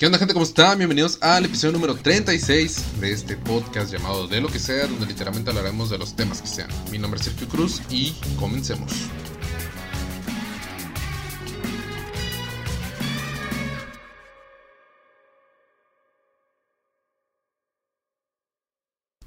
¿Qué onda gente? ¿Cómo están? Bienvenidos al episodio número 36 de este podcast llamado De lo que sea, donde literalmente hablaremos de los temas que sean. Mi nombre es Sergio Cruz y comencemos.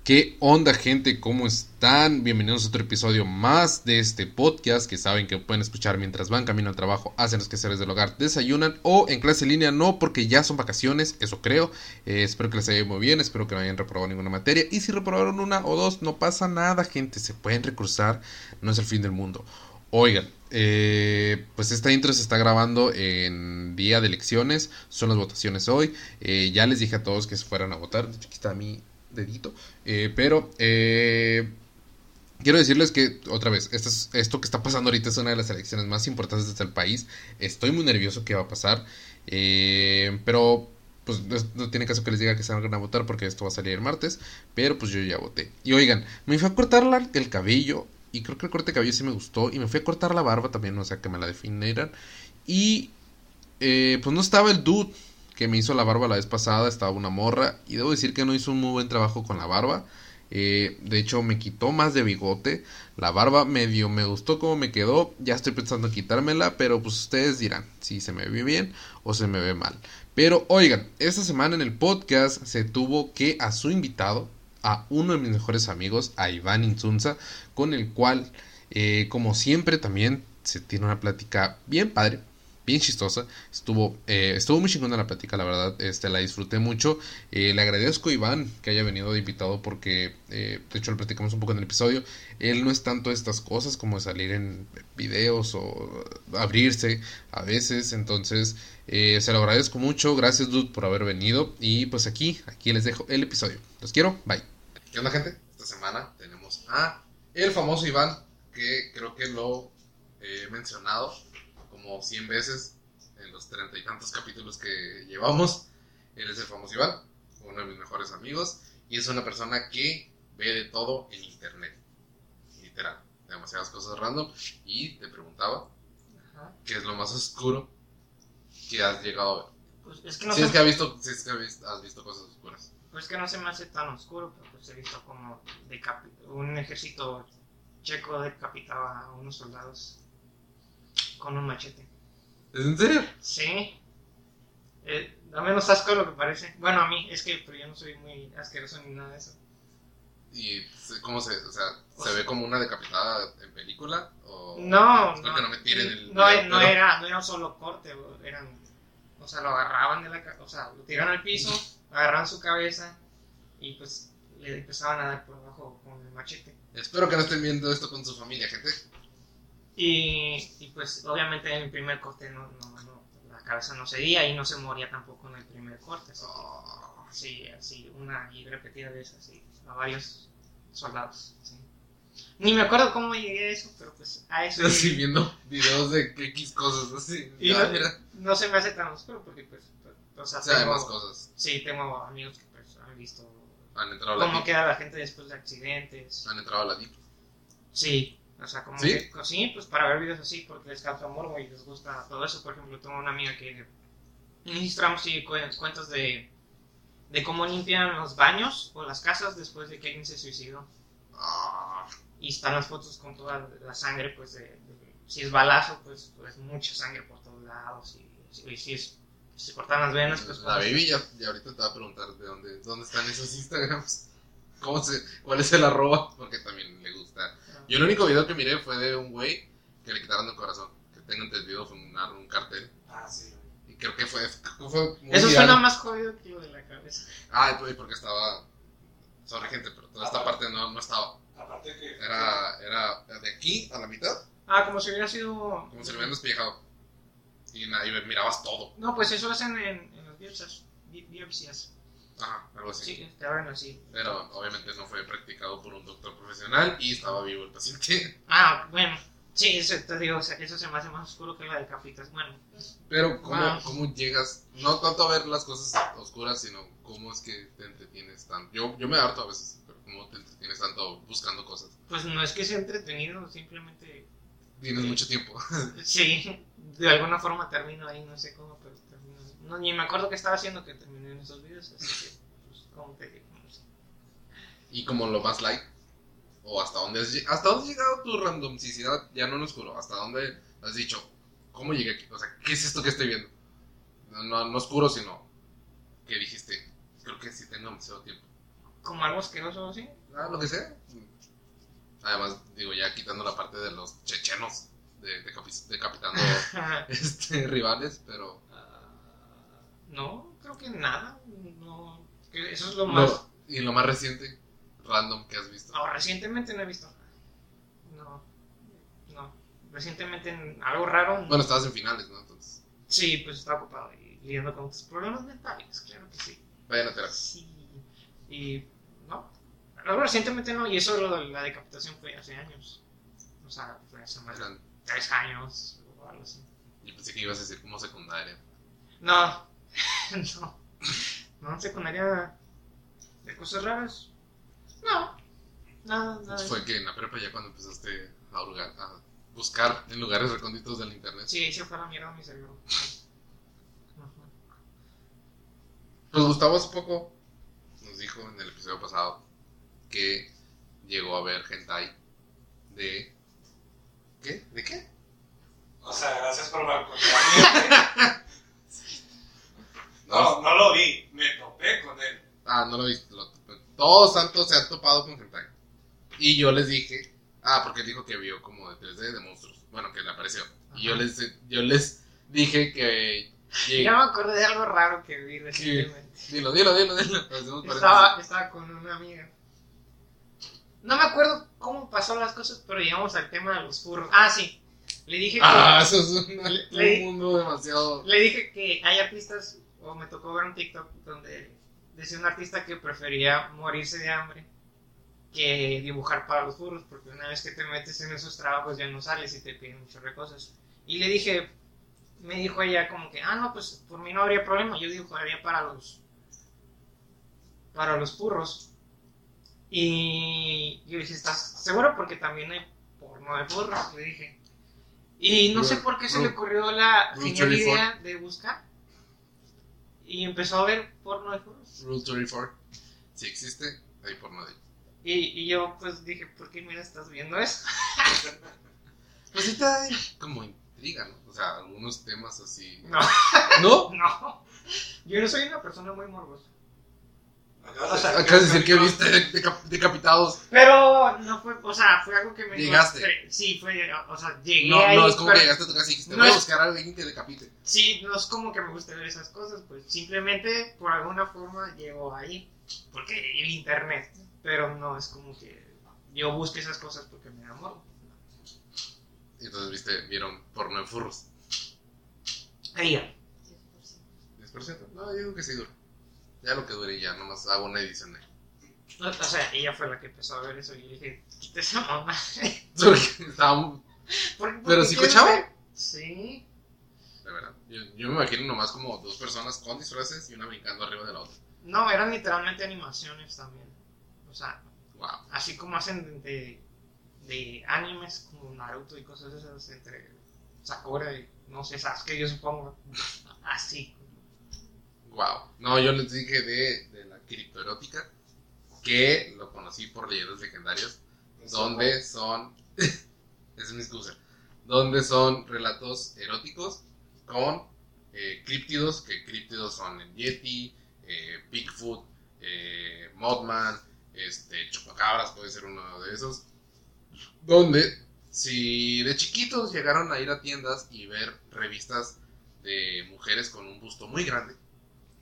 ¿Qué onda gente? ¿Cómo están? Bienvenidos a otro episodio más de este podcast que saben que pueden escuchar mientras van camino al trabajo, hacen los quehaceres del hogar, desayunan o en clase en línea, no porque ya son vacaciones, eso creo. Eh, espero que les haya ido muy bien, espero que no hayan reprobado ninguna materia y si reprobaron una o dos, no pasa nada gente, se pueden recursar, no es el fin del mundo. Oigan, eh, pues esta intro se está grabando en día de elecciones, son las votaciones hoy. Eh, ya les dije a todos que se fueran a votar. De hecho, aquí está mi dedito. Eh, pero eh, quiero decirles que, otra vez, esto, es- esto que está pasando ahorita es una de las elecciones más importantes del país. Estoy muy nervioso que va a pasar. Eh, pero pues no, no tiene caso que les diga que salgan a votar porque esto va a salir el martes. Pero pues yo ya voté. Y oigan, me fui a cortar la- el cabello. Y creo que el corte de cabello sí me gustó. Y me fui a cortar la barba también, o sea, que me la definieran. Y eh, pues no estaba el dude que me hizo la barba la vez pasada, estaba una morra. Y debo decir que no hizo un muy buen trabajo con la barba. Eh, de hecho, me quitó más de bigote. La barba medio me gustó como me quedó. Ya estoy pensando en quitármela, pero pues ustedes dirán si se me ve bien o se me ve mal. Pero oigan, esta semana en el podcast se tuvo que a su invitado, a uno de mis mejores amigos, a Iván Insunza, con el cual, eh, como siempre, también se tiene una plática bien padre, bien chistosa. Estuvo, eh, estuvo muy chingona la plática, la verdad, este, la disfruté mucho. Eh, le agradezco a Iván que haya venido de invitado porque, eh, de hecho, lo platicamos un poco en el episodio. Él no es tanto estas cosas como salir en videos o abrirse a veces, entonces eh, se lo agradezco mucho. Gracias, dude, por haber venido. Y pues aquí, aquí les dejo el episodio. Los quiero, bye. ¿Qué onda, gente? Esta semana tenemos a el famoso Iván, que creo que lo he mencionado como 100 veces en los treinta y tantos capítulos que llevamos. Él es el famoso Iván, uno de mis mejores amigos, y es una persona que ve de todo en internet. Literal, demasiadas cosas random. Y te preguntaba, Ajá. ¿qué es lo más oscuro que has llegado a ver? Pues es que no si es que has visto, si es que has visto, has visto cosas oscuras. pues que no se me hace tan oscuro, pero pues he visto como un ejército checo decapitaba a unos soldados con un machete. ¿Es en serio? Sí. Eh, da menos asco de lo que parece. Bueno, a mí, es que pero yo no soy muy asqueroso ni nada de eso. ¿Y cómo se, o sea, O se sea- ve como una decapitada en película? O... No, no, que no me tiren el no, no era, no era un solo corte, eran, o sea, lo agarraban de la, o sea, lo tiraron al piso, agarraban su cabeza y pues le empezaban a dar por abajo con el machete. Espero que no estén viendo esto con su familia, gente. Y, y, pues obviamente en el primer corte no, no, no, la cabeza no cedía y no se moría tampoco en el primer corte. Así, Oh, así, así, una y repetida vez así, a varios soldados. sí. Ni me acuerdo cómo llegué a eso, pero pues a eso. Yo así llegué. viendo videos de X cosas así. Y Ah, no, mira, no se me hace tan oscuro porque pues, o sea, o sea, hay tengo- más cosas. sí, tengo amigos que pues han visto Han entrado a la cómo deep. queda la gente después de accidentes. Han entrado a la deep. Sí, o sea, como ¿Sí? que sí, pues para ver videos así, porque les causa morbo y les gusta todo eso. Por ejemplo, tengo una amiga que sigue cu- cuentas de, de cómo limpian los baños o las casas después de que alguien se suicidó. Y están las fotos con toda la sangre, pues de, de- si es balazo, pues, pues mucha sangre por todos lados. Y, y si es, si se cortan las venas, pues la pues, baby ya, ya ahorita te va a preguntar de dónde, dónde están esos Instagrams. ¿Cómo se, ¿Cuál es el arroba? Porque también le gusta. Yo el único video que miré fue de un güey que le quitaron el corazón. Que tengo entendido fue un, un cartel. Ah, sí. Y creo que fue, creo que fue muy Eso viral. suena más jodido que lo de la cabeza. Ah, güey, porque estaba. Sorry, gente, pero toda esta parte no, no estaba. Aparte que. Era, era de aquí a la mitad, Ah, como si hubiera sido... como si lo hubieran despellejado. Y, na- y mirabas todo. No, pues eso hacen en, en las biopsias. bi- biopsias. Ajá, algo así. Sí, te abren así. Pero obviamente no fue practicado por un doctor profesional y estaba vivo el paciente. Ah, bueno. Sí, eso te digo, o sea, eso se me hace más oscuro que la de Capitas. Bueno, Pero, ¿cómo, Wow. ¿cómo llegas? No tanto a ver las cosas oscuras, sino cómo es que te entretienes tanto. Yo, yo me harto a veces, pero ¿cómo te entretienes tanto buscando cosas? pues no es que sea entretenido, simplemente Tienes mucho tiempo. sí, de alguna forma termino ahí, no sé cómo, pero. No, ni me acuerdo qué estaba haciendo que terminé en esos videos, así que, pues, como te digo, no sé. Y como lo más like. O hasta dónde has, hasta dónde has llegado tu randomicidad, ya no en oscuro. Hasta dónde has dicho, ¿cómo llegué aquí? O sea, ¿qué es esto que estoy viendo? No, no, no oscuro, sino que dijiste, creo que sí tengo demasiado tiempo. Como algo asqueroso así. Ah, lo que sea. Además, digo, ya quitando la parte de los chechenos de, decapi- decapitando este, rivales, pero no, creo que nada. No, eso es lo más. y lo más reciente, random que has visto. No, recientemente no he visto nada. No, no. Recientemente en algo raro. no. Bueno, estabas en finales, ¿no? Entonces, Sí, pues estaba ocupado y lidiando con tus problemas mentales, claro que sí. vayan a terapia. Sí. Y no. Algo recientemente no, y eso lo de la decapitación fue hace años. O sea, fue hace más de tres años o algo así. Yo pensé que ibas a decir como secundaria. No, no. No, en secundaria de cosas raras. No, nada, nada. Fue que en la prepa ya cuando empezaste a, hurgar- a buscar en lugares recónditos del internet. Sí, se fue a la mierda mi cerebro. Pues Gustavo hace poco nos dijo en el episodio pasado que llegó a ver hentai de... ¿Qué? ¿De qué? O sea, gracias por balconearme. No, no lo vi, me topé con él. Ah, no lo viste. Lo, todos santos se han topado con hentai. Y yo les dije... Ah, porque él dijo que vio como de 3D de monstruos. Bueno, que le apareció. Y yo les, yo les dije que... llegué- Ya me acordé de algo raro que vi recientemente. Dilo, dilo, dilo, dilo. Estaba, con una amiga. No me acuerdo cómo pasó las cosas, pero llegamos al tema de los furros. Ah, sí. Le dije que, Ah, eso es Le- un mundo demasiado... le dije que hay artistas, o me tocó ver un TikTok donde decía un artista que prefería morirse de hambre que dibujar para los furros, porque una vez que te metes en esos trabajos ya no sales y te piden muchas cosas. Y le dije, me dijo ella como que, ah, no, pues por mí no habría problema, yo dibujaría para los, para los furros. Y yo dije, ¿estás seguro? Porque también hay porno de furros, le dije. Y no sé por qué se le ocurrió la genial 34. idea de buscar. Y empezó a ver porno de furros. Rule 34. Si existe, hay por nadie. Y, y yo pues dije, ¿por qué mira estás viendo eso? Pues sí te da como intriga, ¿no? O sea, algunos temas así. No, ¿No? no. Yo no soy una persona muy morbosa. Acabas O sea, Acabas de decir que viste deca- decapitados. Pero no fue, o sea, fue algo que me... Llegaste. Sí, fue, o sea, llegué No, ahí. no, es como que llegaste a tu casa y dijiste, no voy a buscar a alguien que decapite. Sí, no es como que me guste ver esas cosas, pues simplemente por alguna forma llego ahí. Porque el internet. Pero no es como que yo busque esas cosas porque me enamoro. Y entonces viste, vieron porno de furros. Ahí ya. 10%. No, yo digo que sí dura. Ya lo que dure ya, nomás hago una edición ahí. O o sea, ella fue la que empezó a ver eso y yo dije, quita esa mamá. Porque estaba muy- ¿Por- por ¿Pero sí cochaba? Sí. De verdad. Yo, yo me imagino nomás como dos personas con disfraces y una brincando arriba de la otra. No, eran literalmente animaciones también. O sea, Wow. así como hacen de, de animes como Naruto y cosas esas entre Sakura y no sé, Sasuke yo supongo. Así. Wow. No, yo les dije de, de la criptoerótica, que lo conocí por leyendas legendarias, donde son. Es mi excusa. Donde son relatos eróticos con eh, críptidos, que críptidos son el Yeti, eh, Bigfoot, eh, Mothman, este, Chupacabras puede ser uno de esos. Donde, si de chiquitos llegaron a ir a tiendas y ver revistas de mujeres con un busto muy grande,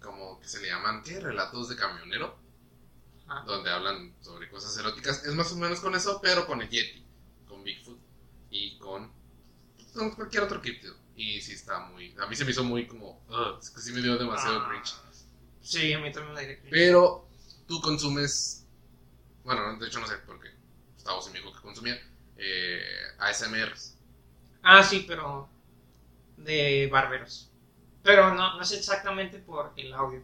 como que se le llaman, ¿qué? Relatos de camionero, Ah. donde hablan sobre cosas eróticas. Es más o menos con eso, pero con el Yeti, con Bigfoot y con, con cualquier otro críptido. Y sí está muy, a mí se me hizo muy como, es que sí me dio demasiado Ah, cringe. Sí, a mí también me dio cringe. Pero tú consumes, bueno, de hecho no sé, porque Gustavo se me dijo que consumía eh, ASMRs. Ah, sí, pero de barberos. Pero no, no es exactamente por el audio.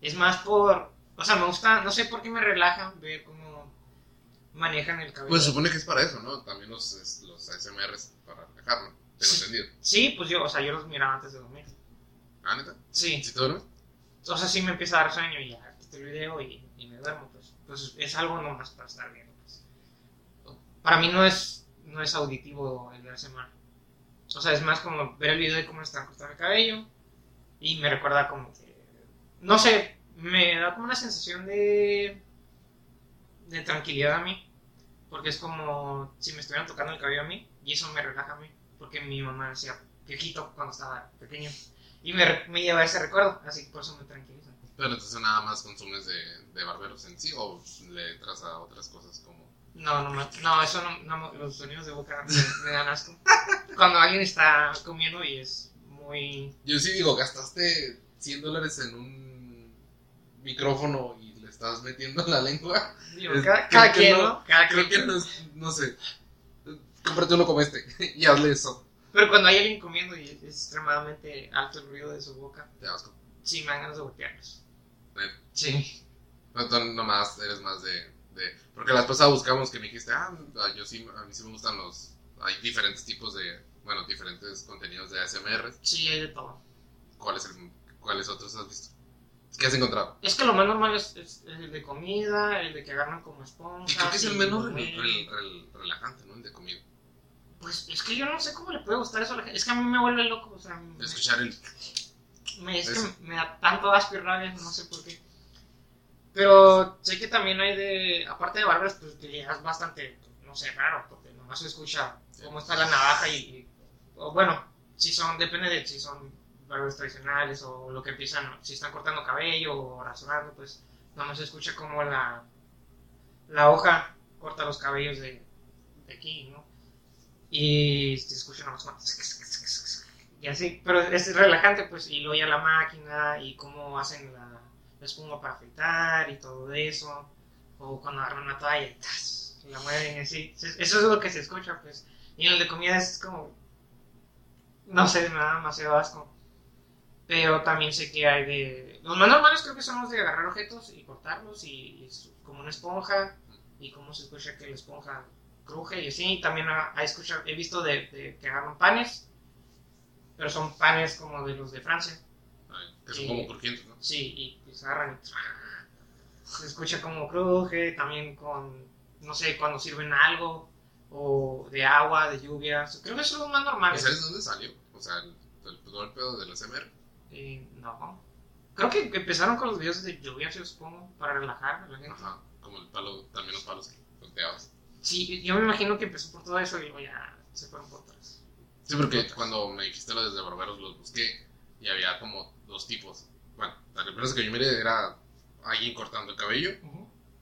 Es más por... O sea, me gusta, no sé por qué me relaja ver cómo manejan el cabello. Pues se supone que es para eso, ¿no? También los, los ASMRs para relajarlo, tengo Sí. entendido. Sí, pues yo, o sea, yo los miraba antes de dormir. Ah, neta. Sí. ¿Sí te duermes? O sea, sí me empieza a dar sueño y ya quito el video y, y me duermo, pues. Pues es algo nomás para estar viendo, pues. Para mí no es, no es auditivo el ASMR. O sea, es más como ver el video de cómo está cortado el cabello y me recuerda como que... No sé, me da como una sensación de... de tranquilidad a mí. Porque es como si me estuvieran tocando el cabello a mí y eso me relaja a mí. Porque mi mamá hacía viejito cuando estaba pequeño. Y me, me lleva ese recuerdo, así que por eso me tranquiliza. Pero entonces nada más consumes de, de barberos en sí o le entras a otras cosas como... No, no, no, eso no, no, los sonidos de boca me, me dan asco. Cuando alguien está comiendo y es muy... Yo sí digo, gastaste 100 dólares en un micrófono y le estás metiendo en la lengua. digo, Es- cada, quien, no. Cada Creo quien. que no es, no sé. Cómprate uno como este y hazle eso. Pero cuando hay alguien comiendo y es extremadamente alto el ruido de su boca, Te asco. sí me dan ganas de golpearlos. Neta. Sí. No, tú nomás eres más de, de... Porque la vez pasada buscamos que me dijiste, ah, yo sí, a mí sí me gustan los... Hay diferentes tipos de... Bueno, diferentes contenidos de ASMR. Sí, hay de todo. ¿Cuáles el, ¿Cuáles otros has visto? ¿Qué has encontrado? Es que lo más normal es, es el de comida, el de que agarran como esponjas. Y creo que es el menos relajante, ¿no? El de comida. Pues es que yo no sé cómo le puede gustar eso a la gente. Es que a mí me vuelve loco. O sea, me- Escuchar el... Me, es que me da tanto asco y rabia, no sé por qué. Pero sé que también hay de, aparte de barberos, pues que ya es bastante, no sé, raro, porque nomás se escucha cómo está la navaja y, o bueno, si son, depende de si son barberos tradicionales o lo que empiezan, si están cortando cabello o rasurando, pues nomás se escucha como la, la hoja corta los cabellos de, de aquí, ¿no? Y se escucha nomás como y así, pero es relajante, pues, y luego ya la máquina y cómo hacen la, la espuma para afeitar y todo eso, o cuando agarran una toalla y ¡tas! la mueven así, eso es lo que se escucha, pues, y en el de comida es como, no sé, me da demasiado asco, pero también sé que hay de, los más normales creo que son los de agarrar objetos y cortarlos y, es como una esponja, y cómo se escucha que la esponja cruje y así, también ha, ha escuchado, he visto de que agarran panes, pero son panes como de los de Francia. Son Sí. como crujientes, ¿no? Sí, y pues agarran y se escucha como cruje, también con, no sé, cuando sirven algo, o de agua, de lluvia. Creo que eso es lo más ¿Y normal. sabes dónde salió? O sea, el, el, el pedo del ASMR. Eh, no. Creo que empezaron con los videos de lluvia, yo supongo, para relajar a la gente. Ajá. Como el palo, también los palos que volteabas. Sí, yo me imagino que empezó por todo eso y luego ya se fueron por atrás. Sí, porque cuando me dijiste lo desde barberos los busqué y había como dos tipos. Bueno, la empresa que yo miré era alguien cortando el cabello,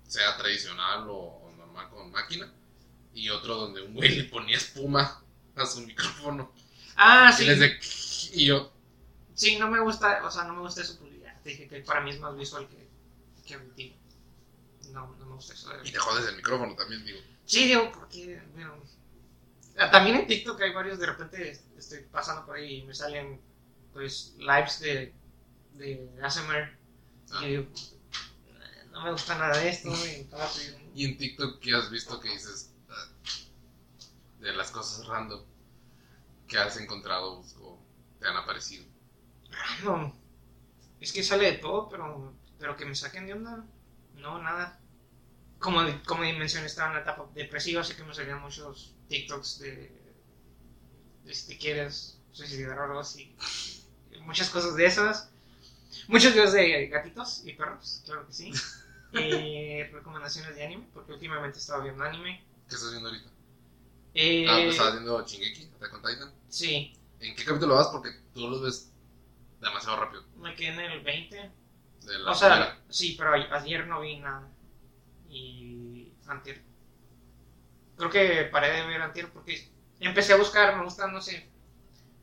sea tradicional o, o normal con máquina, y otro donde un güey le ponía espuma a su micrófono. Ah, Y sí. de... Y yo, Sí, no me gusta, o sea, no me gusta eso, pues te dije que para mí es más visual que, que auditivo. No, no me gusta eso. y te jodes el micrófono también, digo. Sí, digo, porque, bueno, ah, también en TikTok hay varios, de repente estoy pasando por ahí y me salen, pues, lives de, de ASMR. Ah. Y yo digo, "Eh, no me gusta nada de esto, y todo y en TikTok, ¿qué has visto que dices ah, de las cosas random que has encontrado o te han aparecido? "Ah, no, es que sale de todo, pero, pero que me saquen de onda, no, nada. Como, como mencioné, estaba en la etapa depresiva, así que me salían muchos TikToks de, de si te quieres suicidar o algo así. Muchas cosas de esas. Muchos videos de gatitos y perros, claro que sí. Y recomendaciones de anime, porque últimamente estaba viendo anime. ¿Qué estás viendo ahorita? Eh, Ah, pues estás viendo Shingeki, Attack on Titan. sí, ¿En qué capítulo vas? Porque tú los ves demasiado rápido. me quedé en el 20. De la O sea, primera. sí, pero ayer no vi nada. Y antier. Creo que paré de ver antier porque empecé a buscar, me gusta, no sé.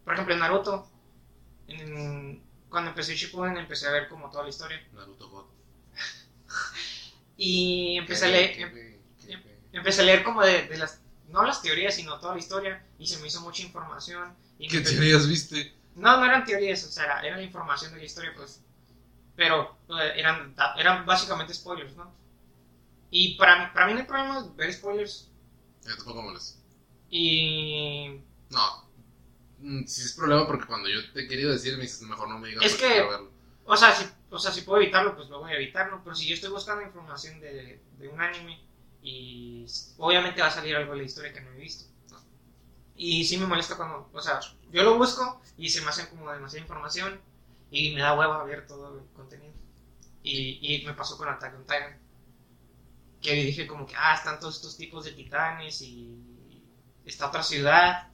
Por ejemplo, en Naruto. En- cuando empecé Shippuden empecé a ver como toda la historia. Naruto God. Y empecé a leer, em- ¿Qué- qué- qué- empecé a leer como de, de las, no las teorías, sino toda la historia. Y se me hizo mucha información. Y ¿Qué teorías viste? No, no eran teorías, o sea, era, era la información de la historia, pues. Pero eran, eran básicamente spoilers, ¿no? Y para, para mí no hay problema ver spoilers. Yo tampoco los... Y. No. Mm, sí es problema porque cuando yo te he querido decir, me dices, mejor no me digas Es que- verlo. O sea, si, o sea, si puedo evitarlo, pues lo voy a evitar, ¿no? Pero si yo estoy buscando información de, de un anime y obviamente va a salir algo de la historia que no he visto. Y sí me molesta cuando, o sea, yo lo busco y se me hace como demasiada información y me da hueva ver todo el contenido. Y, y me pasó con Attack on Titan. Que dije como que, ah, están todos estos tipos de titanes y está otra ciudad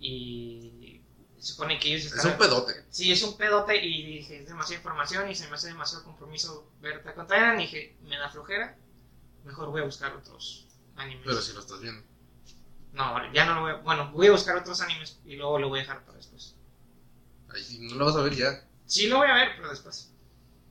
y se supone que ellos Es están... un pedote. Sí, es un pedote y dije, es demasiada información y se me hace demasiado compromiso ver Attack on Titan y dije, me da flojera, mejor voy a buscar otros animes. Pero si lo estás viendo. No, ya no lo voy a... Bueno, voy a buscar otros animes y luego lo voy a dejar para después. Ay, no lo vas a ver ya. Sí, lo voy a ver, pero después.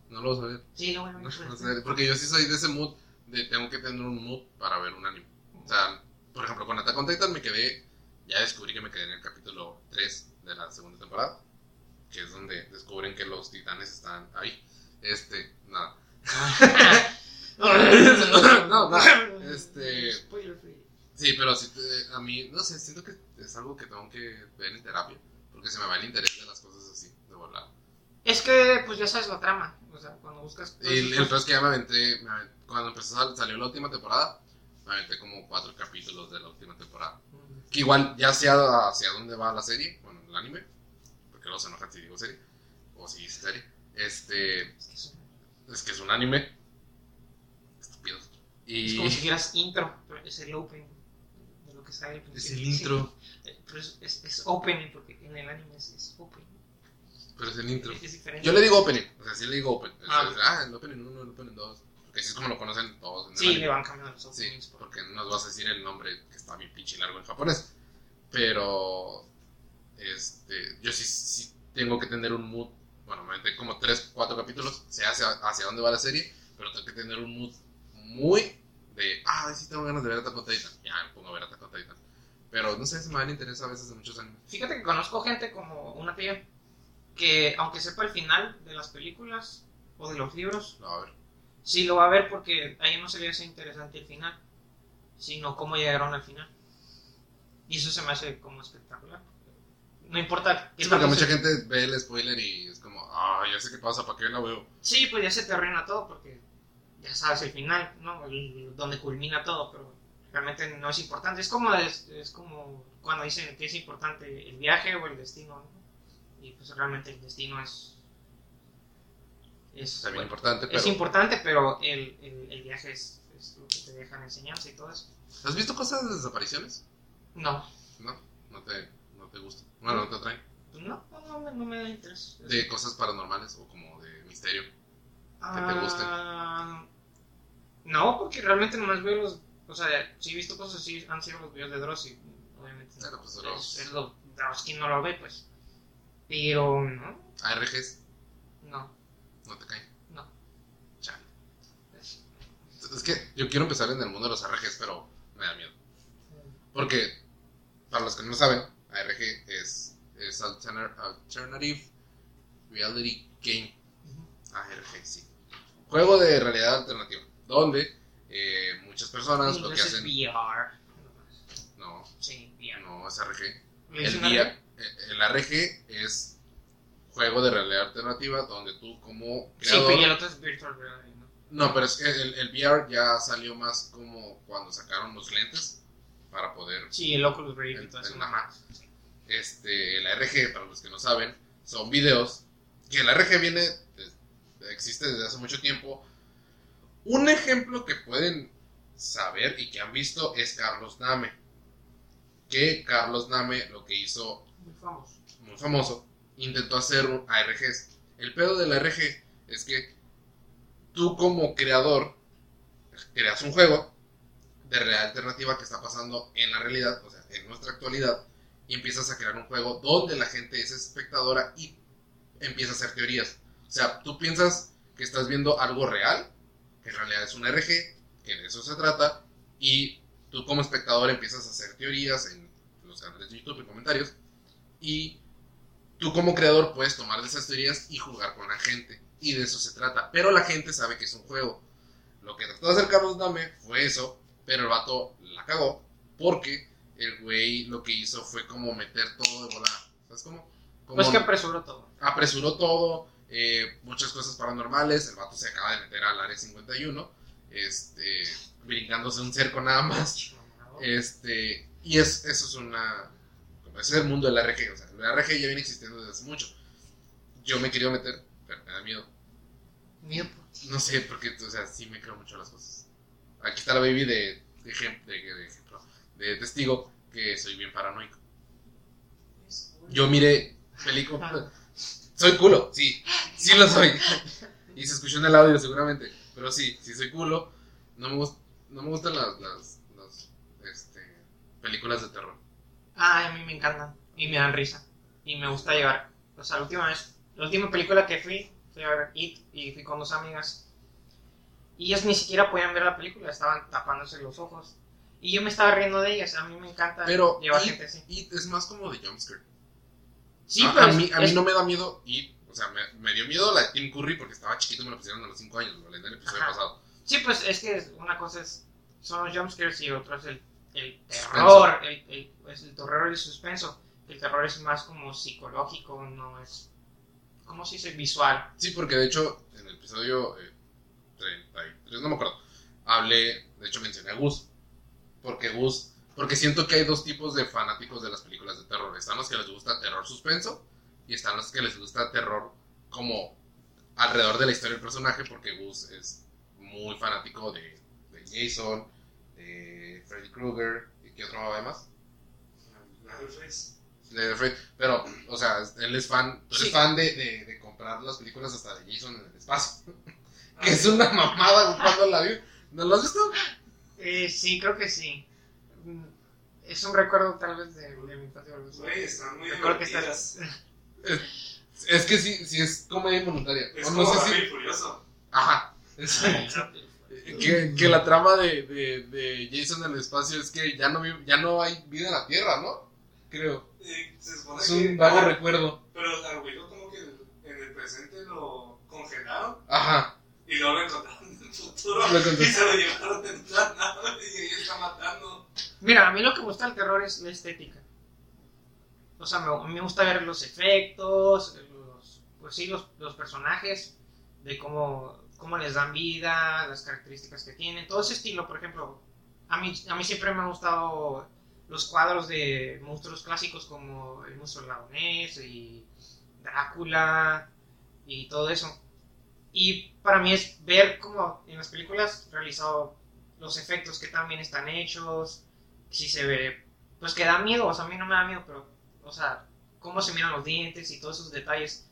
No lo vas a ver. Sí, lo voy a ver. No, pero no después. sé, porque yo sí soy de ese mood de tengo que tener un mood para ver un anime. O sea, por ejemplo, con Attack on Titan me quedé, ya descubrí que me quedé en el capítulo 3 de la segunda temporada, que es donde descubren que los titanes están ahí. Este, nada. No, no, este- Spoiler free. Sí, pero sí, te- a mí, no sé, siento que es algo que tengo que ver en terapia, porque se me va el interés de las cosas así, de volar. Es que, pues ya sabes la trama. O sea, cuando buscas. Y el, el peor es que ya me aventé, me aventé- cuando empezó salió la última temporada, me aventé como cuatro capítulos de la última temporada. Que igual ya sé a- hacia dónde va la serie, bueno, el anime, porque luego se enojan si digo serie, o si dice serie. Este, Es que es un- es que es un anime. Estúpido. Es Y como si quieras intro, pero es el opening de lo que sale al es principio. el intro, Sí, eh, pero es, es, es opening porque en el anime es, es opening. pero es el intro. Es, es. Yo le digo opening, o sea, sí le digo open. O sea, Ah. es, ah, el opening 1, el opening 2. Porque así es como lo conocen todos. en Sí, anime. le van cambiando los Sí, openings. por- porque no nos vas a decir el nombre que está bien pinche largo en japonés. Pero este, yo sí, sí tengo que tener un mood. Bueno, me aventé como 3, 4 capítulos. Sé hacia, hacia dónde va la serie. Pero tengo que tener un mood muy de. Ah, sí tengo ganas de ver Attack on Titan. Ya me pongo a ver Attack on Titan. Pero no sé, se me el interés a veces de muchos animes. Fíjate que conozco gente como una tía que, aunque sepa el final de las películas o de los libros, No, a ver. Sí lo va a ver porque a ella no se le hace interesante el final, sino cómo llegaron al final. Y eso se me hace como espectacular. No importa qué Sí, porque mucha se- gente ve el spoiler y es como, ah, ya sé qué pasa, ¿para qué la veo? Sí, pues ya se te arruina todo porque ya sabes el final, ¿no? El- donde culmina todo, pero realmente no es importante. Es como, es, es como cuando dicen que es importante el viaje o el destino, ¿no? Y pues realmente el destino es... Es, bien bueno, importante, pero. es importante, pero el, el, el viaje es, es lo que te dejan enseñanza y todo eso. ¿Has visto cosas de desapariciones? No, No, no te, no te gusta. Bueno, no te atraen. pues no, no, no me- no me da interés. De cosas paranormales o como de misterio. Ah, te gusten. No, porque realmente nomás veo los. O sea, si he visto cosas así, han sido los videos de Dross y obviamente. Claro, pues, es, Dross. es lo. Dross, ¿quién no lo ve, pues? Pero no, ARGs, no, no te caen. no. Chale. Es- Es que yo quiero empezar en el mundo de los ARGs, pero me da miedo. Porque, para los que no saben, ARG es, es Alterna- Alternative Reality Game. ARG, sí. Juego de realidad alternativa. Donde eh, muchas personas lo que hacen. VR. No, Sí, VR. no es ARG. ¿Le El, VR, eh, el ARG es juego de realidad alternativa donde tú como Sí, creador... pero y el otro es Virtual Reality, ¿no? No, pero es que el, el VR ya salió más como cuando sacaron los lentes para poder... Sí, el Oculus Rift y todo eso. Ajá. Este, el ARG, para los que no saben, son videos que el ARG viene, de- existe desde hace mucho tiempo. Un ejemplo que pueden saber y que han visto es Carlos Name. Que Carlos Name lo que hizo Muy famoso. muy famoso, intentó hacer ARGs. El pedo del ARG es que tú como creador creas un juego de realidad alternativa que está pasando en la realidad, o sea, en nuestra actualidad, y empiezas a crear un juego donde la gente es espectadora y empieza a hacer teorías. O sea, tú piensas que estás viendo algo real, que en realidad es un ARG, que de eso se trata, y tú como espectador empiezas a hacer teorías en los canales de YouTube y comentarios, y tú como creador puedes tomar de esas teorías y jugar con la gente. Y de eso se trata. Pero la gente sabe que es un juego. Lo que trató de hacer Carlos Dame fue eso, pero el vato la cagó porque el güey lo que hizo fue como meter todo de volada. ¿Sabes cómo? Como Pues que apresuró todo. apresuró todo, eh, muchas cosas paranormales, el vato se acaba de meter al área 51, este, brincándose un cerco nada más. Este, y es, eso es una. Como ese es el mundo del RG. O sea, el RG ya viene existiendo desde hace mucho. Yo me quería meter, pero me da miedo. Miedo. No sé, porque, o sea, sí me creo mucho las cosas. Aquí está la baby de, de, ejem- de, de ejemplo, de testigo, que soy bien paranoico. Yo miré películas. Soy culo, sí, sí lo soy. Y se escuchó en el audio seguramente. Pero sí, sí soy culo. No me, no me gustan las, las, las, este, películas de terror. Ay, a mí me encantan. Y me dan risa. Y me gusta llevar. O sea, la última vez, la última película que fui, fui a ver It y fui con dos amigas. Y ellas ni siquiera podían ver la película, estaban tapándose los ojos. Y yo me estaba riendo de ellas. A mí me encanta Pero llevar It- gente así. Y es más como de jumpscare. Sí, a, pero a es- mí, a mí es- no me da miedo y, o sea, me, me dio miedo la de Tim Curry porque estaba chiquito y me lo pusieron a los 5 años, ¿vale? En el episodio Ajá. pasado. Sí, pues es que una cosa es, son los jumpscares y otra es el, el terror, el, el, es el terror y el suspenso. El terror es más como psicológico, no es, ¿cómo se dice? Visual. Sí, porque de hecho, en el episodio eh, 33, no me acuerdo, hablé, de hecho mencioné a Gus. Porque Gus, porque siento que hay dos tipos de fanáticos de las películas de terror. Están los que les gusta terror suspenso y están los que les gusta terror como alrededor de la historia del personaje, porque Gus es muy fanático de, de Jason, Freddy Krueger y qué otro además. Leatherface. de Fred, pero, o sea, él es fan, Sí. fan de, de, de comprar las películas hasta de Jason en el espacio. que es una mamada cuando la vi. ¿No lo has visto? Eh, sí, creo que sí. Mm, Es un recuerdo tal vez de, de mi infancia. Güey, están muy Recuerdo que estás... Es que sí, sí es comedia involuntaria. Es O como no sé si. y Furioso. Ajá. Es- que, que la trama de, de, de Jason en el espacio es que ya no, ya no hay vida en la Tierra, ¿no? Creo. Eh, se Es que- un vago recuerdo. Pero lo como que en el presente lo congelaron Ajá. y luego lo encontraron en el futuro y se lo llevaron en una nave y ella está matando. Mira, a mí lo que me gusta del terror es la estética. O sea, me, a mí me gusta ver los efectos, los, pues sí, los, los personajes, de cómo, cómo les dan vida, las características que tienen, todo ese estilo, por ejemplo. A mí, a mí siempre me han gustado los cuadros de monstruos clásicos como el monstruo lagonés y Drácula y todo eso. Y para mí es ver cómo en las películas realizado los efectos que también están hechos, si se ve, pues que da miedo, o sea, a mí no me da miedo, pero, o sea, cómo se miran los dientes y todos esos detalles.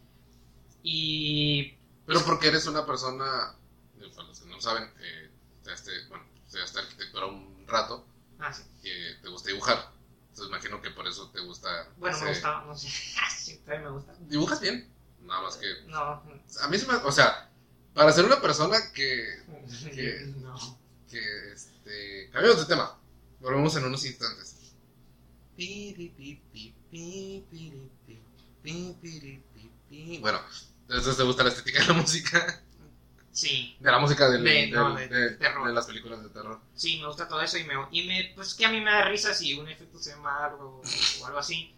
Y, Pero porque eres una persona, eh, para los que no saben, eh, estudiaste, bueno, estudiaste arquitectura un rato, ah, sí. que te gusta dibujar. Entonces imagino que por eso te gusta. bueno, me gusta, no sé, sí, también me gusta. Dibujas bien. Nada más que. No, A mí se me. O sea, para ser una persona que. No. que este. Cambiamos de tema. Volvemos en unos instantes. Bueno, entonces te gusta la estética de la música. Sí, De la música del- De- del- no, de de, terror. de las películas de terror. sí, me gusta todo eso y me, y me, pues que a mí me da risa si un efecto se ve mal o, o algo así.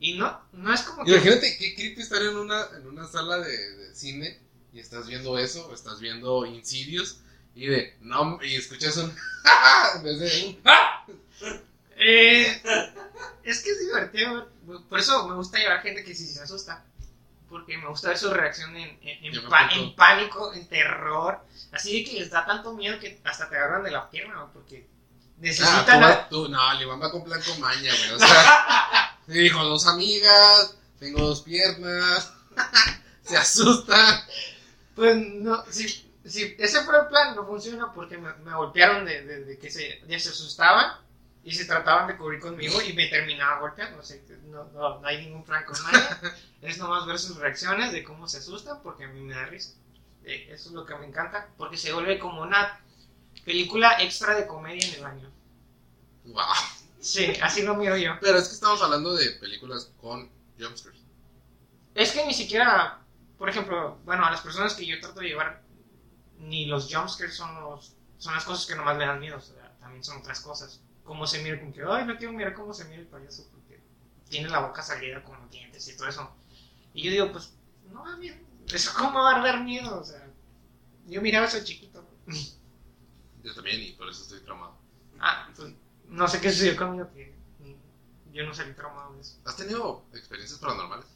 Y no, no es como que... Imagínate qué creepy estar en una, en una sala de, cine y estás viendo eso, o estás viendo Insidious y de no y escuchas un en vez de un Eh, es que es divertido. Por eso me gusta llevar gente que sí se asusta. Porque me gusta ver su reacción en, en- en Yo me pa- apunto. en pánico, en terror. Así de que les da tanto miedo que hasta te agarran de la pierna, ¿no? porque Ah, necesitan. tú, a- vas- tú- no, Liván va con plan con maña, güey. O sea, dijo dos amigas, tengo dos piernas, se asusta. Pues no, si, si ese fue el plan, no funciona porque me, me golpearon de, de- de que se, ya se asustaban y se trataban de cubrir conmigo y me terminaban golpeando. O sea, no, no, no hay ningún con nadie. es nomás ver sus reacciones de cómo se asustan porque a mí me da risa. Eh, eso es lo que me encanta porque se vuelve como una película extra de comedia en el año. Wow. Sí, así lo miro yo. Pero es que estamos hablando de películas con jumpscares. Es que ni siquiera, por ejemplo, bueno, a las personas que yo trato de llevar, ni los jumpscares son, los, son las cosas que nomás me dan miedo, o sea, también son otras cosas. Cómo se mira, como que, ay, no quiero mirar cómo se mira el payaso porque tiene la boca salida con los dientes y todo eso. Y yo digo, pues, no, mira, eso cómo va a dar miedo, o sea, yo miraba eso chiquito. Yo también, y por eso estoy traumado. Ah, pues, no sé qué sucedió conmigo, que yo no salí traumado de eso. ¿Has tenido experiencias paranormales?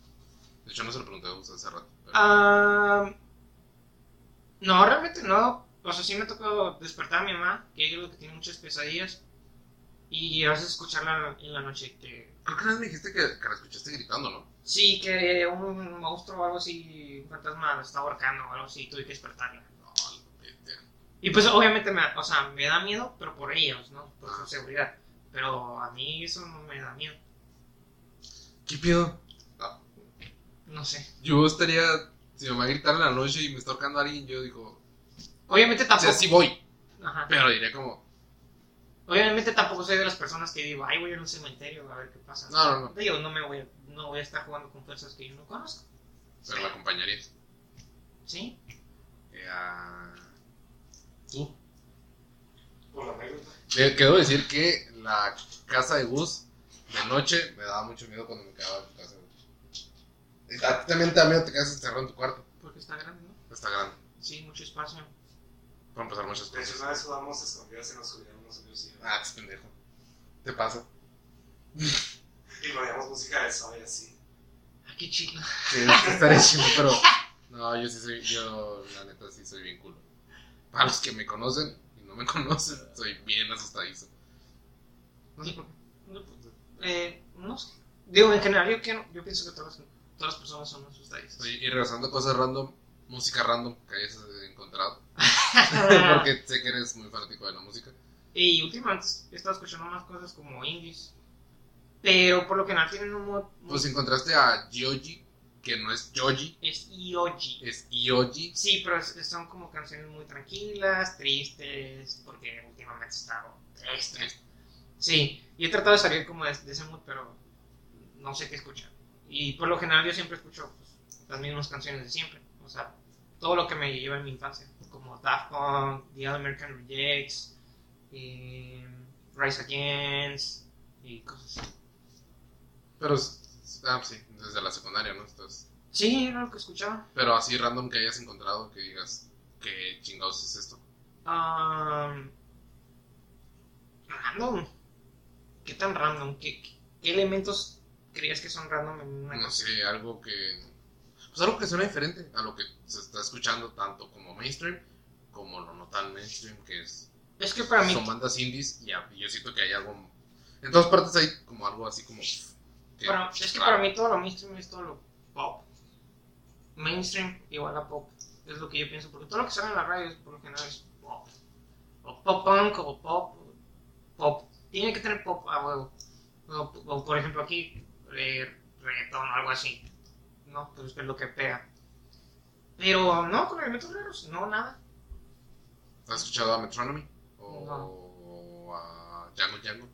De hecho, no se lo pregunté a usted hace rato. pero- Ah, no, realmente no. O sea, sí me tocó despertar a mi mamá, que ella es lo que tiene muchas pesadillas. Y a veces escucharla en la noche que... Creo que una vez me dijiste que, que la escuchaste gritando, ¿no? Sí, que un monstruo o algo así, un fantasma la está ahorcando o algo así, y tuve que despertarla. Y pues obviamente me, o sea, me da miedo, pero por ellos, ¿no? Por su seguridad. Pero a mí eso no me da miedo. ¿Qué pido? No. No sé. Yo estaría. Si me va a gritar en la noche y me está tocando alguien, yo digo. Obviamente O tampoco... sea, sí voy. Ajá. Pero diré como. Obviamente tampoco soy de las personas que digo, ay, voy a ir a un cementerio a ver qué pasa. No, no, no. Digo, no me voy a, no voy a estar jugando con fuerzas que yo no conozco. Pero me acompañarías. ¿Sí? Eh, ah, ¿Tú? Por la anécdota. Eh, Quiero decir que la casa de Gus de noche me daba mucho miedo cuando me quedaba en tu casa. güey. A ti también te da miedo te quedas encerrado en tu cuarto. Porque está grande, ¿no? Está grande. Sí, mucho espacio. Pueden pasar muchas De hecho, cosas. una vez jugamos escondidas en la oscuridad y. Ah, es pendejo. Te pasa. Y poníamos música de Zoe así. Ah, qué chido. Sí, estaré chido, pero. No, yo sí soy. Yo, la neta, sí soy bien culo. Para los que me conocen y no me conocen, soy bien asustadizo. No sé por qué. No, pues, eh, no sé. Digo, en general, yo, quiero, yo pienso que todas, todas las personas son asustadizas. Oye, y regresando a cosas random, música random que hayas encontrado. Porque sé que eres muy fanático de la música. Y últimamente he estado escuchando más cosas como indies. Pero por lo general tienen un mod. muy- Pues encontraste a Gioji, que no es Yoji, es EOG. es Ioji. Sí, pero es- son como canciones muy tranquilas, tristes, porque últimamente he estado triste. Sí, y he tratado de salir como de, de ese mood, pero no sé qué escuchar. Y por lo general yo siempre escucho pues, las mismas canciones de siempre. O sea, todo lo que me lleva en mi infancia, como Daft Punk, The All American Rejects, y Rise Against y cosas así. Pero, ah, sí, desde la secundaria, ¿no? Entonces, Sí, era lo que escuchaba. pero así random que hayas encontrado, que digas, ¿qué chingados es esto? Um, random. ¿Qué tan random? ¿Qué, qué- qué elementos creías que son random en una No sé, algo que. Pues algo que suena diferente a lo que se está escuchando, tanto como mainstream como lo no tan mainstream, que es. Es que para mí, Son bandas indies y a- y yo siento que hay algo. En todas partes hay como algo así como. que- para- es que para mí todo lo mainstream es todo lo pop. Mainstream igual a pop. Es lo que yo pienso, porque todo lo que sale en la radio es por lo general es pop. O pop punk o pop. Pop. Tiene que tener pop a huevo. O, o, por ejemplo aquí, eh, reggaetón o algo así. No, pues es lo que pega. Pero no, con elementos raros, no, nada. ¿Has escuchado a Metronomy? O No. a Django Django.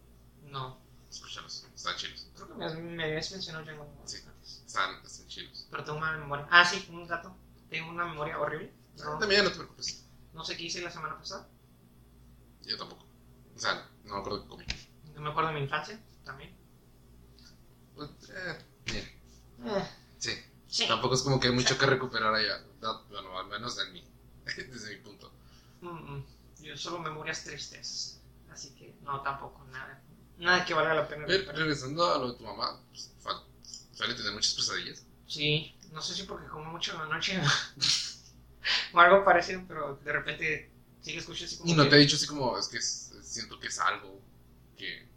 No. Escúchalos, están chilos. Creo que me, me habías mencionado Django Django Sí. antes. Están, están chilos. Pero tengo mala memoria. Ah, sí, un dato. Tengo una memoria horrible. No, También no te preocupes. no sé qué hice la semana pasada. Yo tampoco. O sea, no me acuerdo que comí. No me acuerdo de mi infancia también. Pues, eh, bien. Eh, Sí. sí. Tampoco es como que hay mucho que recuperar allá. Bueno, al menos en mí. Desde mi punto. Mm, mm. Yo solo memorias tristes. Así que no, tampoco. Nada. Nada que valga la pena. Recuperar. regresando a lo de tu mamá, pues, suele tener muchas pesadillas. Sí, no sé si porque como mucho en la noche o algo parecido, pero de repente sí que escucho así como. Y no que- te he dicho así como, es que siento que es algo que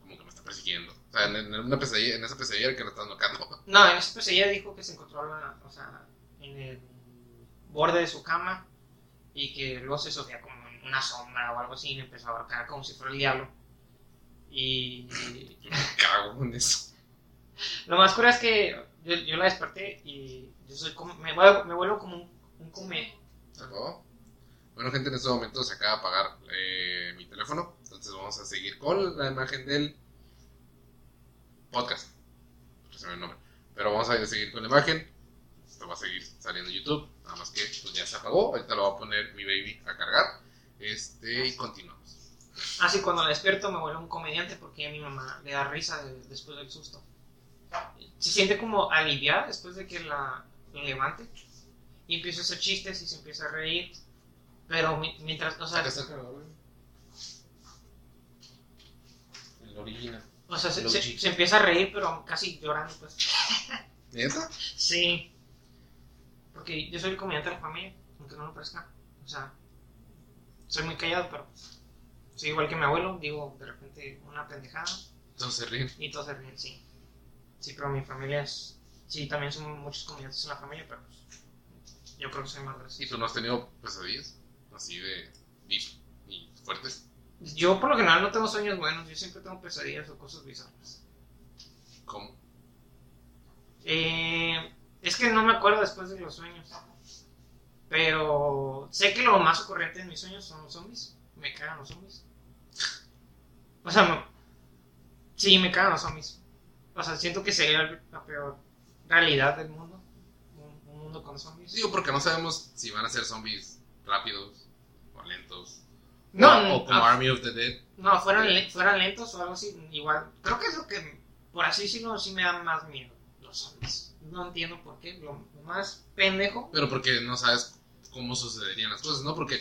como que me está persiguiendo. O sea, en, en una pesadilla, en esa pesadilla que la estás nocando. No, en ese pues ella dijo que se encontró la, o sea, en el borde de su cama y que luego se sofía como una sombra o algo así y me empezó a ahorcar como si fuera el diablo. Y me cago en eso. lo más cura es que yo, yo la desperté y yo soy como, me, vuelvo, me vuelvo como un, un come. Bueno, gente, en este momento se acaba de apagar eh, mi teléfono. Entonces vamos a seguir con la imagen del podcast. El nombre. Pero vamos a seguir con la imagen. Esto va a seguir saliendo en YouTube. Nada más que pues, ya se apagó. Ahorita lo va a poner mi baby a cargar. Este, y continuamos. Así cuando la despierto me vuelvo un comediante porque a mi mamá le da risa de- después del susto. Se siente como aliviada después de que la, la levante. Y empieza a hacer chistes y se empieza a reír. Pero mi- mientras, o sea, el cargador, güey. El original. o sea, se empieza a reír pero casi llorando pues. ¿Neta? Sí. Porque yo soy el comediante de la familia, aunque no lo parezca. O sea, soy muy callado, pero soy igual que mi abuelo, digo de repente una pendejada Entonces se ríen. y todos se ríen, sí. Sí, pero mi familia es. Sí, también son muchos comediantes en la familia, pero pues, yo creo que soy más ¿Y gracioso. tú no has tenido pesadillas? Así de deep y fuertes. Yo por lo general no tengo sueños buenos, yo siempre tengo pesadillas o cosas bizarras. ¿Cómo? Eh, es que no me acuerdo después de los sueños. Pero sé que lo más ocurrente en mis sueños son los zombies. Me cagan los zombies. O sea, me- sí, me cagan los zombies. O sea, siento que sería la peor realidad del mundo. Un, un mundo con zombies. Digo, porque no sabemos si van a ser zombies rápidos o lentos. no, o, no, o como Army of the Dead. no, fueran, le- fueran lentos o algo así, igual. Creo que es lo que, por así decirlo, sí me da más miedo. Los zombies. No entiendo por qué. Lo, lo más pendejo Pero porque no sabes cómo sucederían las cosas, ¿no? Porque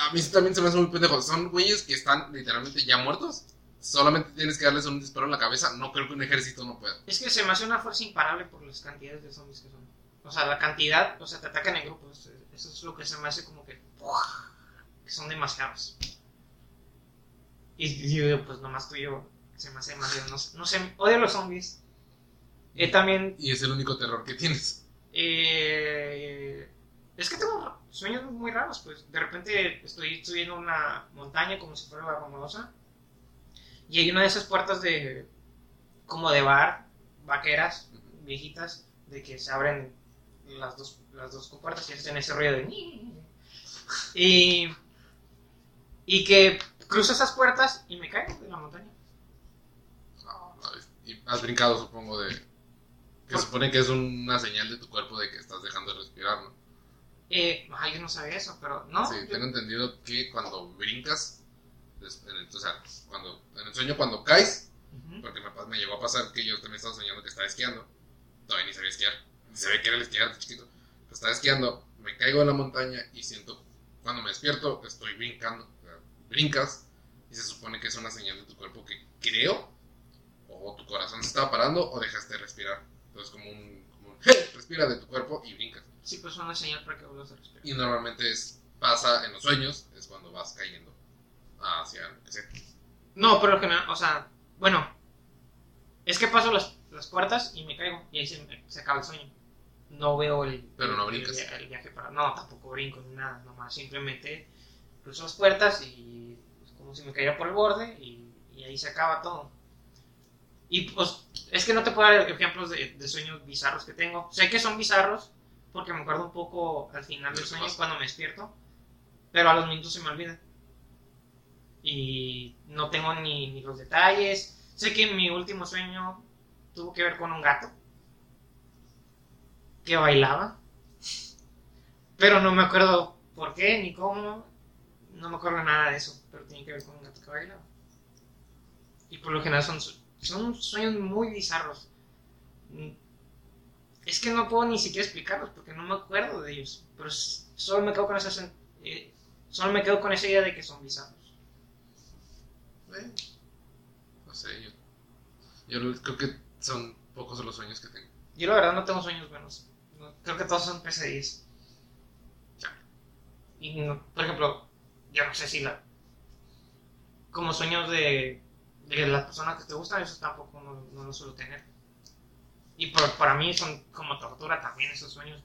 a mí también se me hace muy pendejo. Son güeyes que están literalmente ya muertos. Solamente tienes que darles un disparo en la cabeza. No creo que un ejército no pueda. Es que se me hace una fuerza imparable por las cantidades de zombies que son. O sea, la cantidad, o sea, te atacan en grupos. Eso es lo que se me hace como que. ¡buah! Que son demasiados. Y, yo, pues nomás tú y yo, se me hace demasiado. No, sé- no sé, odio los zombies. Eh, también. Y es el único terror que tienes. eh, es que tengo sueños muy raros, pues. De repente estoy subiendo una montaña como si fuera la Romosa. Y hay una de esas puertas de. como de bar, vaqueras, viejitas, de que se abren las dos, las dos compuertas y hacen ese ruido de. Y. Y que cruzo esas puertas y me caigo de la montaña. No, no, y has brincado, supongo, de. Que supone que es una señal de tu cuerpo de que estás dejando de respirar, ¿no? Eh, yo no sabía eso, pero no. Sí, tengo entendido que cuando brincas, des- en el- o sea, cuando, en el sueño cuando caes, Ujú. porque me, me llegó a pasar que yo también estaba soñando que estaba esquiando, todavía ni sabía esquiar, ni sabía que era el esquiar de chiquito, pero estaba esquiando, me caigo en la montaña y siento, cuando me despierto, estoy brincando, o sea, brincas, y se supone que es una señal de tu cuerpo que creo, o tu corazón se estaba parando, o dejaste de respirar, entonces como un, como un "Hey", respira de tu cuerpo y brincas. Sí, pues una señal para que vuelvas a respirar. Y normalmente es, pasa en los sueños, es cuando vas cayendo hacia, lo sea. No, pero que no, o sea, bueno, es que paso las, las puertas y me caigo y ahí se, me- se acaba el sueño. No veo el, Pero no el- brincas. el, el viaje para. No, tampoco brinco ni nada, nomás simplemente cruzo las puertas y es como si me cayera por el borde y, y ahí se acaba todo. Y pues es que no te puedo dar ejemplos de, de sueños bizarros que tengo. Sé que son bizarros porque me acuerdo un poco al final del sueño cuando me despierto, pero a los minutos se me olvida. Y no tengo ni, ni los detalles. Sé que mi último sueño tuvo que ver con un gato que bailaba, pero no me acuerdo por qué ni cómo. No me acuerdo nada de eso, pero tiene que ver con un gato que bailaba. Y por lo general son, son sueños muy bizarros. Es que no puedo ni siquiera explicarlos porque no me acuerdo de ellos. Pero solo me quedo con esa, eh, solo me quedo con esa idea de que son bizarros. Eh, no sé, yo, yo creo que son pocos los sueños que tengo. Yo la verdad no tengo sueños buenos. No- creo que todos son pesadillas. Ya. Y no- por ejemplo, yo no sé si la... Como sueños de, de las personas que te gustan, esos tampoco no, no suelo tener. Y por- para mí son como tortura también esos sueños.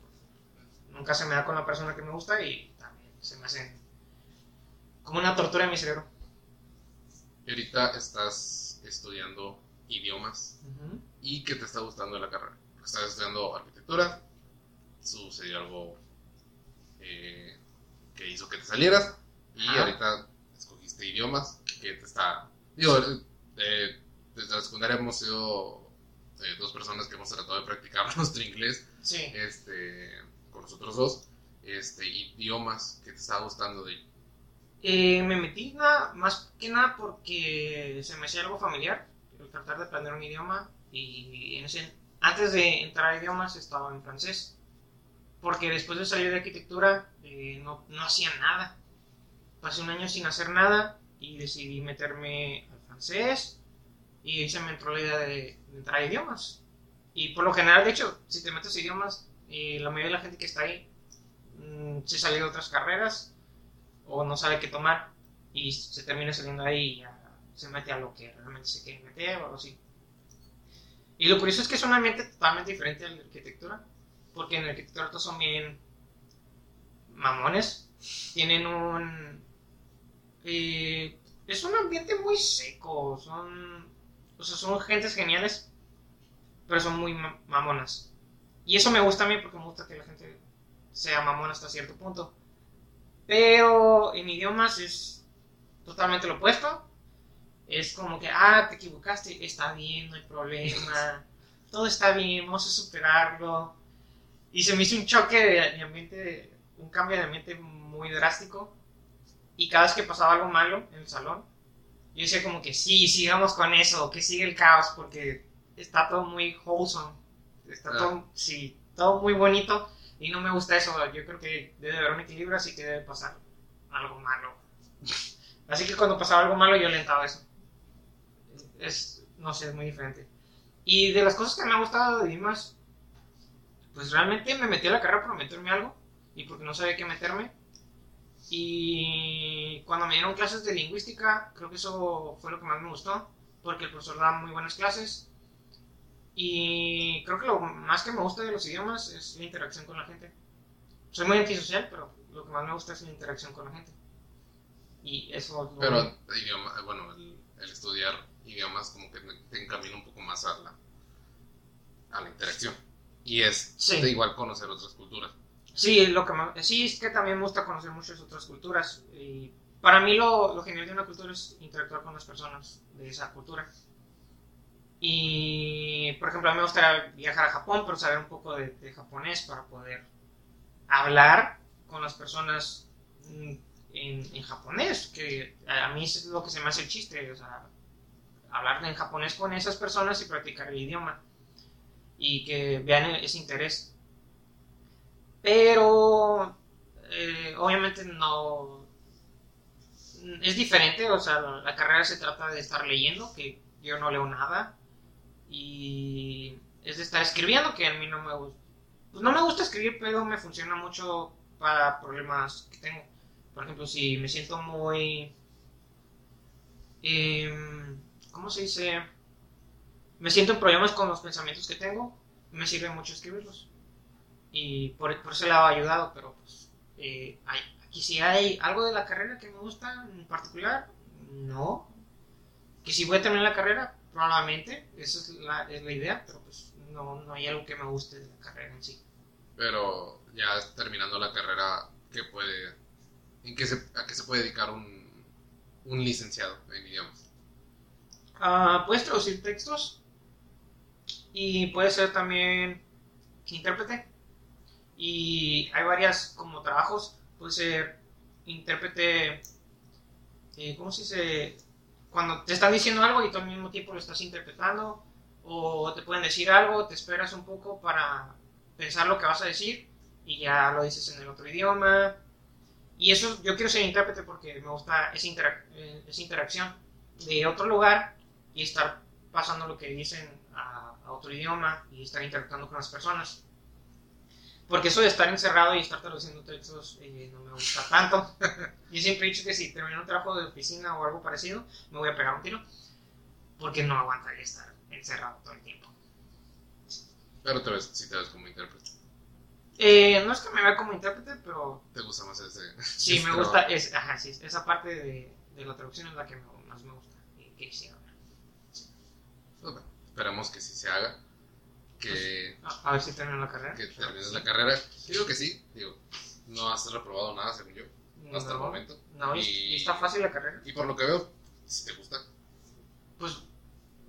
Nunca se me da con la persona que me gusta y también se me hacen como una tortura en mi cerebro. Y ahorita estás estudiando idiomas y qué te está gustando de la carrera. Estás estudiando arquitectura, sucedió algo eh, que hizo que te salieras y Ajá. ahorita escogiste idiomas que te está... Digo, eh, desde la secundaria hemos sido eh, dos personas que hemos tratado de practicar nuestro inglés Sí. este, con nosotros dos, este, idiomas que te está gustando de Eh, me metí nada, más que nada porque se me hacía algo familiar, el tratar de aprender un idioma y en ese- antes de entrar a idiomas estaba en francés, porque después de salir de arquitectura eh, no, no hacía nada. Pasé un año sin hacer nada y decidí meterme al francés y se me entró la idea de, de entrar a idiomas. Y por lo general, de hecho, si te metes a idiomas, eh, la mayoría de la gente que está ahí mm, se sale de otras carreras o no sabe qué tomar y se termina saliendo ahí y ya se mete a lo que realmente se quiere meter o algo así. Y lo curioso es que es un ambiente totalmente diferente al de arquitectura, porque en arquitectura todos son bien mamones, tienen un... eh, es un ambiente muy seco, son... O sea, son gentes geniales, pero son muy ma- mamonas. Y eso me gusta a mí porque me gusta que la gente sea mamona hasta cierto punto. Pero en idiomas es totalmente lo opuesto. Es como que, ah, te equivocaste, está bien, no hay problema, todo está bien, vamos a superarlo. Y se me hizo un choque de, de ambiente, un cambio de ambiente muy drástico. Y cada vez que pasaba algo malo en el salón, yo decía como que sí, sigamos con eso, que sigue el caos, porque está todo muy wholesome, está Ah. todo, sí, todo muy bonito. Y no me gusta eso, yo creo que debe haber un equilibrio, así que debe pasar algo malo. Así que cuando pasaba algo malo yo alentaba eso. Es, no sé, es muy diferente. Y de las cosas que me ha gustado de idiomas, pues realmente me metí a la carrera por meterme algo y porque no sabía qué meterme. Y cuando me dieron clases de lingüística, creo que eso fue lo que más me gustó, porque el profesor da muy buenas clases. Y creo que lo más que me gusta de los idiomas es la interacción con la gente. Soy muy antisocial, pero lo que más me gusta es la interacción con la gente. Y eso lo- Pero idioma, bueno, el, el estudiar idiomas como que te encamina un poco más a la, a la interacción. Y es Sí. de igual conocer otras culturas. Sí, lo que más- sí, es que también me gusta conocer muchas otras culturas. Y para mí lo, lo genial de una cultura es interactuar con las personas de esa cultura. Y, por ejemplo, a mí me gustaría viajar a Japón, pero saber un poco de, de japonés para poder hablar con las personas mm, en, japonés, que a mí es lo que se me hace el chiste, o sea, hablar en japonés con esas personas y practicar el idioma y que vean ese interés. Pero eh, obviamente no es diferente, o sea, la, carrera se trata de estar leyendo, que yo no leo nada, y es de estar escribiendo, que a mí no me gusta. Pues no me gusta escribir, pero me funciona mucho para problemas que tengo. Por ejemplo, si me siento muy... em, ¿Cómo se dice? Me siento en problemas con los pensamientos que tengo, me sirve mucho escribirlos. Y por, por ese lado ha ayudado, pero pues eh, hay, aquí si hay algo de la carrera que me gusta en particular, no. Que si voy a terminar la carrera, probablemente, esa es la, es la idea, pero pues no, no hay algo que me guste de la carrera en sí. Pero ya terminando la carrera, ¿qué puede, en qué se, ¿a qué se puede dedicar un, un licenciado en idiomas? Ah, puedes traducir textos y puedes ser también intérprete. Y hay varias como trabajos. Puede ser intérprete, eh, ¿cómo se? Cuando te están diciendo algo y tú al mismo tiempo lo estás interpretando. O te pueden decir algo, te esperas un poco para pensar lo que vas a decir y ya lo dices en el otro idioma. Y eso, yo quiero ser intérprete porque me gusta esa, interac- eh, esa interacción de otro lugar y estar pasando lo que dicen a otro idioma y estar interactuando con las personas. Porque eso de estar encerrado y estar traduciendo textos eh, no me gusta tanto. Yo siempre he dicho que si termino un trabajo de oficina o algo parecido, me voy a pegar un tiro. Porque no aguantaría estar encerrado todo el tiempo. Pero te ves, si te ves como intérprete. Eh, no es que me vea como intérprete, pero ¿Te gusta más ese? sí ese me trabajo? gusta. Es, ajá, sí, esa parte de, de la traducción es la que me- más me gusta y que ver. Pues bueno, esperemos que sí se haga. Que, A, a ver si termino la carrera. que termines la carrera. Yo digo que sí. Digo, no has reprobado nada, según yo, hasta el No, momento. No, y, Y- está fácil la carrera. Y por lo que veo, si te gusta. Pues.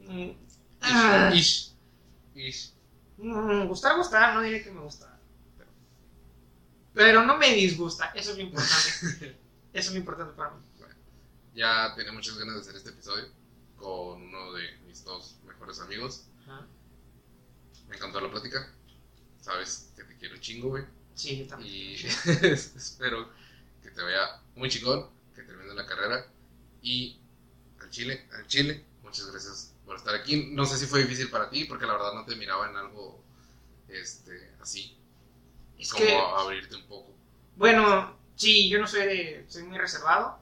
mm, ah, Ish. Ish. mm, gustar, gustar, no diré que me gusta. Pero, pero no me disgusta, eso es lo importante. Eso es lo importante para mí. Ya tenía muchas ganas de hacer este episodio con uno de mis dos mejores amigos. Ajá. Me encantó la plática. Sabes que te quiero un chingo, güey. Sí, yo también. Y espero que te vaya muy chingón, que termines la carrera. Y al Chile, al Chile, muchas gracias por estar aquí. No sé si fue difícil para ti, porque la verdad no te miraba en algo este, así. Es como que, abrirte un poco. bueno, sí, yo no soy de, soy muy reservado.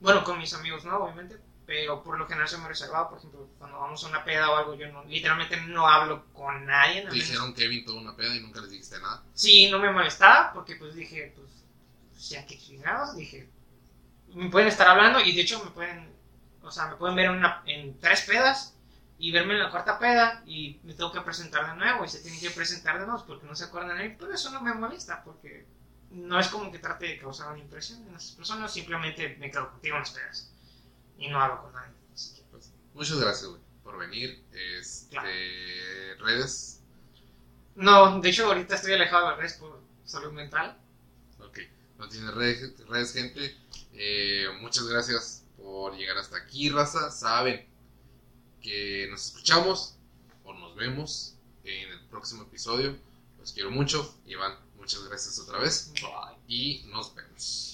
Bueno, con mis amigos no, obviamente. Pero por lo general soy muy reservado. Por ejemplo, cuando vamos a una peda o algo, yo no, literalmente no hablo con nadie. Te dijeron Kevin tuvo una peda y nunca les dijiste nada. Sí, no me molestaba porque pues dije, pues, pues ya que chingados, dije, me pueden estar hablando y de hecho me pueden, o sea, me pueden ver en, una, en tres pedas y verme en la cuarta peda y me tengo que presentar de nuevo y se tienen que presentar de nuevo porque no se acuerdan de mí, pero eso no me molesta porque no es como que trate de causar una impresión en las personas, simplemente me quedo contigo en las pedas y no hablo con nadie. así que- Pues, muchas gracias, güey, por venir. Este, Claro. redes. No, de hecho ahorita estoy alejado de las redes por salud mental. Ok, no tienes redes, redes, gente. Eh, muchas gracias por llegar hasta aquí, raza. Saben que nos escuchamos o nos vemos en el próximo episodio. Los quiero mucho. Iván, muchas gracias otra vez. Bye. Y nos vemos.